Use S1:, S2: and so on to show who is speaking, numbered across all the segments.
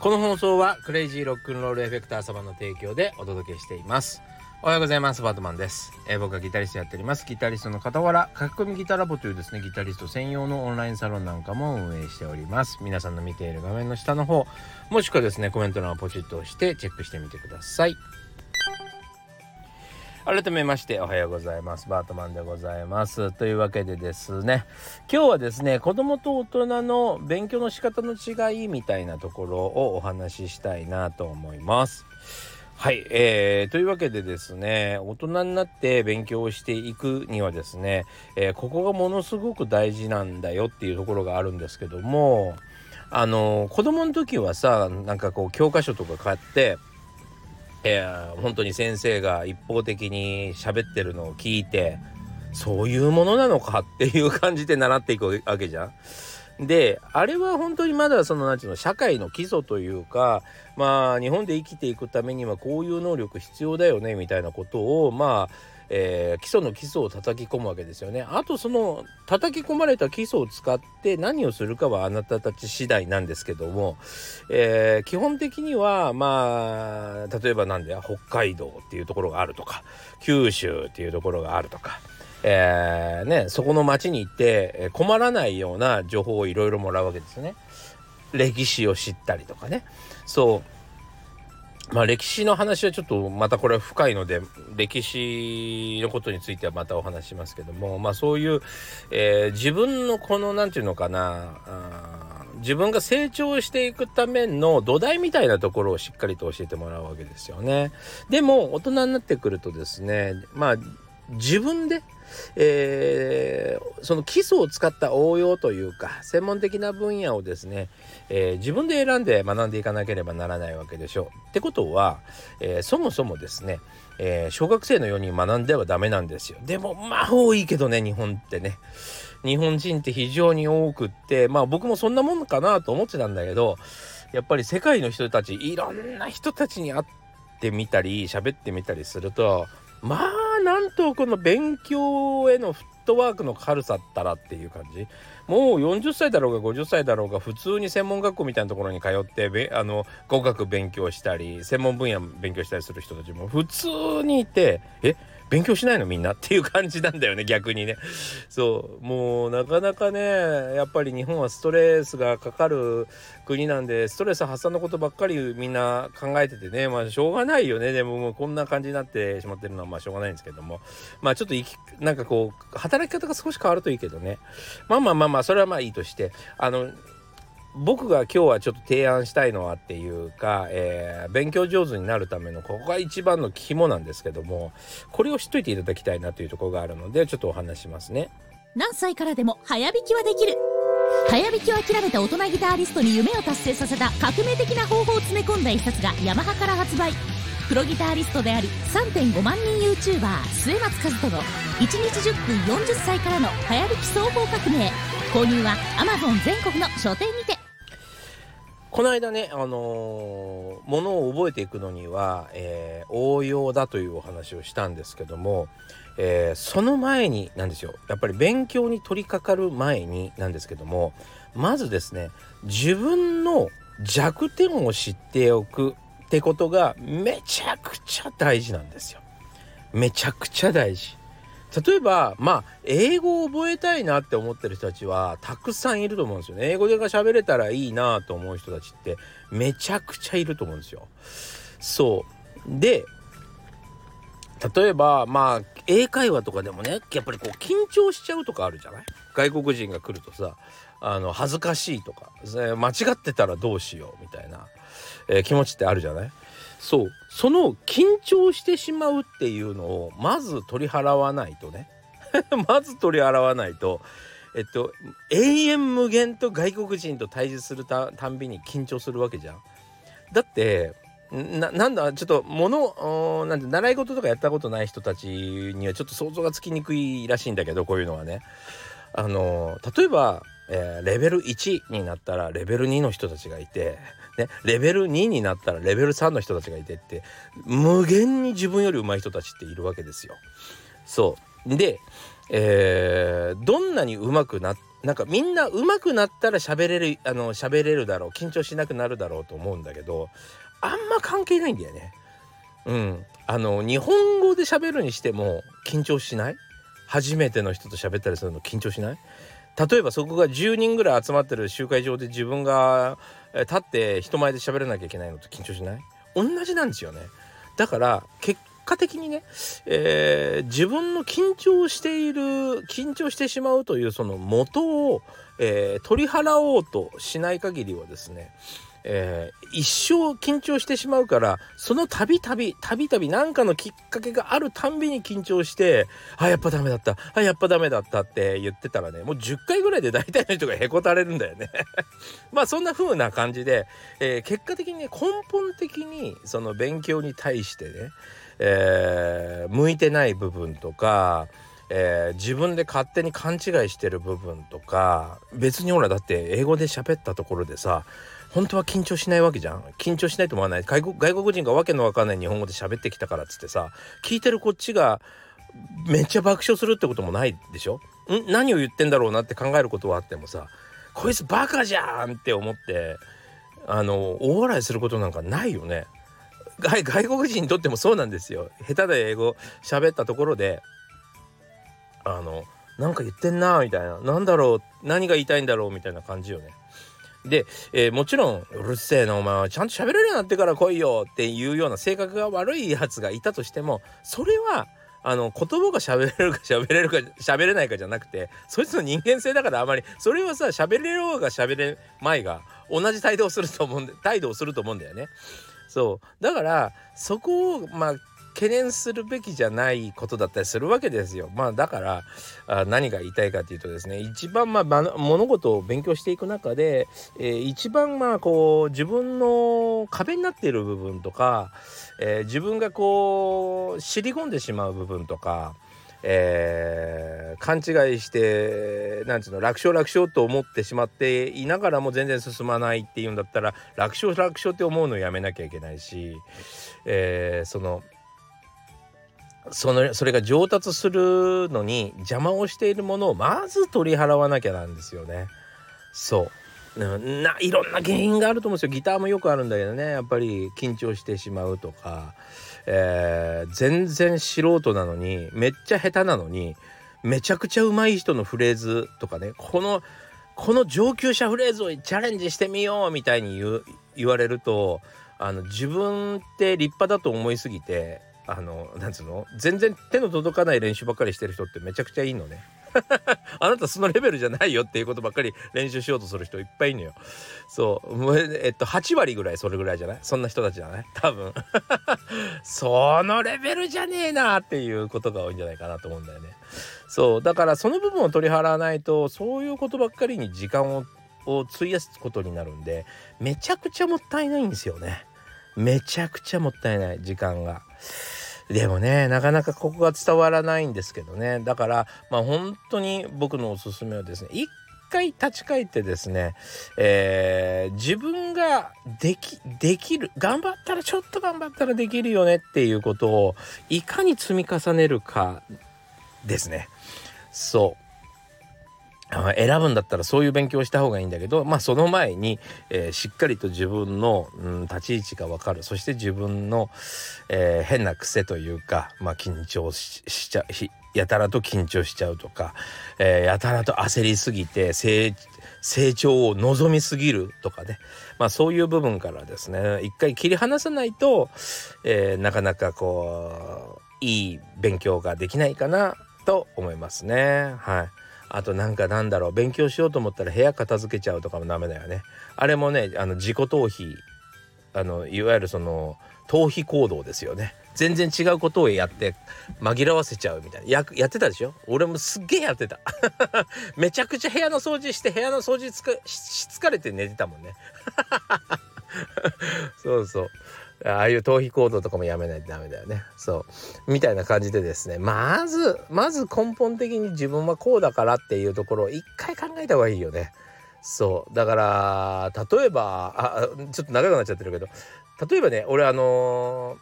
S1: この放送はクレイジーロックンロールエフェクター様の提供でお届けしています。おはようございます。バートマンです、えー、僕はギタリストやっております。ギタリストの傍ら書き込みギタラボというですねギタリスト専用のオンラインサロンなんかも運営しております。皆さんの見ている画面の下の方もしくはですねコメント欄をポチッと押してチェックしてみてください。改めましておはようございます。バートマンでございます。というわけでですね今日はですね子供と大人の勉強の仕方の違いみたいなところをお話ししたいなと思います。はい、えー、というわけでですね大人になって勉強をしていくにはですね、えー、ここがものすごく大事なんだよっていうところがあるんですけどもあの子供の時はさなんかこう教科書とか買ってえー、本当に先生が一方的に喋ってるのを聞いてそういうものなのかっていう感じで習っていくわけじゃん。であれは本当にまだその何て言うの社会の基礎というかまあ日本で生きていくためにはこういう能力必要だよねみたいなことをまあえー、基礎の基礎を叩き込むわけですよね。あとその叩き込まれた基礎を使って何をするかはあなたたち次第なんですけども、えー、基本的にはまあ例えばなんだよ北海道っていうところがあるとか九州っていうところがあるとか。えー、ね、そこの町に行って困らないような情報をいろいろもらうわけですね。歴史を知ったりとかね。そうまあ歴史の話はちょっとまたこれは深いので歴史のことについてはまたお話しますけどもまあそういう、えー、自分のこの何て言うのかな自分が成長していくための土台みたいなところをしっかりと教えてもらうわけですよね。でも大人になってくるとですねまあ自分でえー、その基礎を使った応用というか専門的な分野をですね、えー、自分で選んで学んでいかなければならないわけでしょう。ってことは、えー、そもそもですね、え小学生のように学んではダメなんですよ。でもまあ多いけどね日本ってね。日本人って非常に多くってまあ僕もそんなもんかなと思ってたんだけどやっぱり世界の人たちいろんな人たちに会ってみたり喋ってみたりするとまあなんとこの勉強へのフットワークの軽さったらっていう感じ。もう40歳だろうが50歳だろうが普通に専門学校みたいなところに通ってあの語学勉強したり専門分野勉強したりする人たちも普通にいてえ勉強しないのみんなっていう感じなんだよね逆にね。そう。もうなかなかねやっぱり日本はストレスがかかる国なんでストレス発散のことばっかりみんな考えててね。まあしょうがないよね。でももうこんな感じになってしまってるのはまあしょうがないんですけども。まあちょっとなんかこう働き方が少し変わるといいけどね。まあまあまあまあそれはまあいいとして。あの僕が今日はちょっと提案したいのはっていうか、えー、勉強上手になるためのここが一番の肝なんですけどもこれを知っといていただきたいなというところがあるのでちょっとお話しますね。
S2: 何歳からでも早弾きはできる。早弾きを諦めた大人ギタリストに夢を達成させた革命的な方法を詰め込んだ一冊がヤマハから発売。プロギタリストであり3.5万人 YouTuber 末松和人の1日10分40歳からの早弾き双方革命。購入は Amazon 全国の書店にて。
S1: この間ね、あのー、ものを覚えていくのには、えー、応用だというお話をしたんですけども、えー、その前になんですよやっぱり勉強に取り掛かる前になんですけどもまずですね自分の弱点を知っておくってことがめちゃくちゃ大事なんですよ。めちゃくちゃ大事。例えばまあ英語を覚えたいなって思ってる人たちはたくさんいると思うんですよね。英語でが喋れたらいいなと思う人たちってめちゃくちゃいると思うんですよ。そうで例えばまあ英会話とかでもねやっぱりこう緊張しちゃうとかあるじゃない？外国人が来るとさあの恥ずかしいとか間違ってたらどうしようみたいな、えー、気持ちってあるじゃない？そうその緊張してしまうっていうのをまず取り払わないとね まず取り払わないとえっと永遠無限と外国人と対峙するたんびに緊張するわけじゃん。だってなんだちょっと物なんて習い事とかやったことない人たちにはちょっと想像がつきにくいらしいんだけどこういうのはね。あの例えば、えー、レベル1になったらレベル2の人たちがいてね、レベル2になったらレベル3の人たちがいてって無限に自分より上手い人たちっているわけですよ。そうでえー、どんなに上手くななんかみんな上手くなったら喋れるあの喋れるだろう緊張しなくなるだろうと思うんだけどあんま関係ないんだよね。うん、あの日本語で喋るにしても緊張しない？初めての人と喋ったりするの緊張しない？例えばそこが10人ぐらい集まってる集会場で自分が立って人前で喋らなきゃいけないのと緊張しない？同じなんですよね。だから結果的にね、えー、自分の緊張している緊張してしまうというその元を、えー、取り払おうとしない限りはですねえー、一生緊張してしまうからそのたびたびたびたび何かのきっかけがあるたんびに緊張してあやっぱダメだった。あやっぱダメだったって言ってたらねもう10回ぐらいで 大体の人がへこたれるんだよね。まあそんな風な感じで、えー、結果的にね根本的にその勉強に対してね、えー、向いてない部分とかえー、自分で勝手に勘違いしてる部分とか別にほらだって英語で喋ったところでさ本当は緊張しないわけじゃん。緊張しないと思わない？外国外国人がわけのわかんない日本語で喋ってきたからっつってさ聞いてるこっちがめっちゃ爆笑するってこともないでしょ？ん？何を言ってんだろうなって考えることはあってもさこいつバカじゃんって思ってあの大笑いすることなんかないよね。外国人にとってもそうなんですよ。下手で英語喋ったところであのなんか言ってんなみたいな。何だろう？何が言いたいんだろう？みたいな感じよね。で、えー、もちろん「うるせえなお前はちゃんと喋れるようになってから来いよ」っていうような性格が悪いやつがいたとしてもそれはあの言葉が喋れるか喋れるか喋れないかじゃなくてそいつの人間性だからあまりそれはさ喋れようが喋れまいが同じ態度をすると思うんで態度をすると思うんだよね。そうだからそこをまあ懸念するべきじゃないことだったりするわけですよ。まあだからあ何が言いたいかというとですね一番まあ物事を勉強していく中で、えー、一番まあこう自分の壁になっている部分とか、えー、自分がこう尻込んでしまう部分とか。えー、勘違いしてなんつうの楽勝楽勝と思ってしまっていながらも全然進まないっていうんだったら楽勝楽勝って思うのをやめなきゃいけないし、えー、そのそのそれが上達するのに邪魔をしているものをまず取り払わなきゃなんですよね。そう。ないろんな原因があると思うんですよ。ギターもよくあるんだけどね。やっぱり緊張してしまうとか、えー、全然素人なのにめっちゃ下手なのにめちゃくちゃ上手い人のフレーズとかね。このこの上級者フレーズをチャレンジしてみようみたいに言言われるとあの自分って立派だと思いすぎてあのなんつうの？全然手の届かない練習ばっかりしてる人ってめちゃくちゃいいのね。あなたそのレベルじゃないよっていうことばっかり練習しようとする人いっぱいいるのよ。そう。えっと8割ぐらいそれぐらいじゃない？そんな人たちじゃない？多分。そのレベルじゃねえなっていうことが多いんじゃないかなと思うんだよね。そう。だからその部分を取り払わないとそういうことばっかりに時間をを費やすことになるんでめちゃくちゃもったいないんですよね。めちゃくちゃもったいない時間が。でもねなかなかここが伝わらないんですけどね。だからまあ本当に僕のおすすめはですね一回立ち返ってですね、えー、自分ができできる頑張ったらちょっと頑張ったらできるよねっていうことをいかに積み重ねるかですね。そう。選ぶんだったらそういう勉強をした方がいいんだけどまあその前に、えー、しっかりと自分の、うん、立ち位置が分かる。そして自分の、えー、変な癖というか、まあ、緊張しちゃやたらと緊張しちゃうとか、えー、やたらと焦りすぎて成長を望みすぎるとかね、まあ、そういう部分からですね。一回切り離さないと、えなかなかこういい勉強ができないかなと思いますね。はい。あとなんかなんだろう勉強しようと思ったら部屋片付けちゃうとかもダメだよね。あれもねあの自己逃避あのいわゆるその逃避行動ですよね。全然違うことをやって紛らわせちゃうみたいな。ややってたでしょ？俺もすっげえやってた。めちゃくちゃ部屋の掃除して部屋の掃除つかし疲れて寝てたもんね。そうそう。ああいう逃避行動とかもやめないとダメだよね。そう。みたいな感じでですね、まず、まず根本的に自分はこうだからっていうところを一回考えた方がいいよね。そう。だから、例えば、あ、ちょっと長くなっちゃってるけど、例えばね、俺あの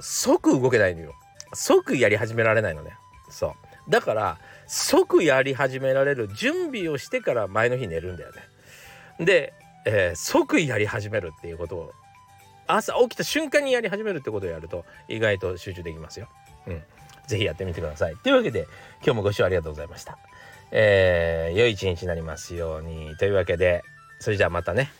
S1: ー、即動けないのよ。即やり始められないのね。そう。だから即やり始められる準備をしてから前の日寝るんだよねで、えー、即やり始めるっていうことを朝起きた瞬間にやり始めるってことをやると意外と集中できますよ。うん。ぜひやってみてください。というわけで今日もご視聴ありがとうございました。えー、良い一日になりますように。というわけで、それじゃあまたね。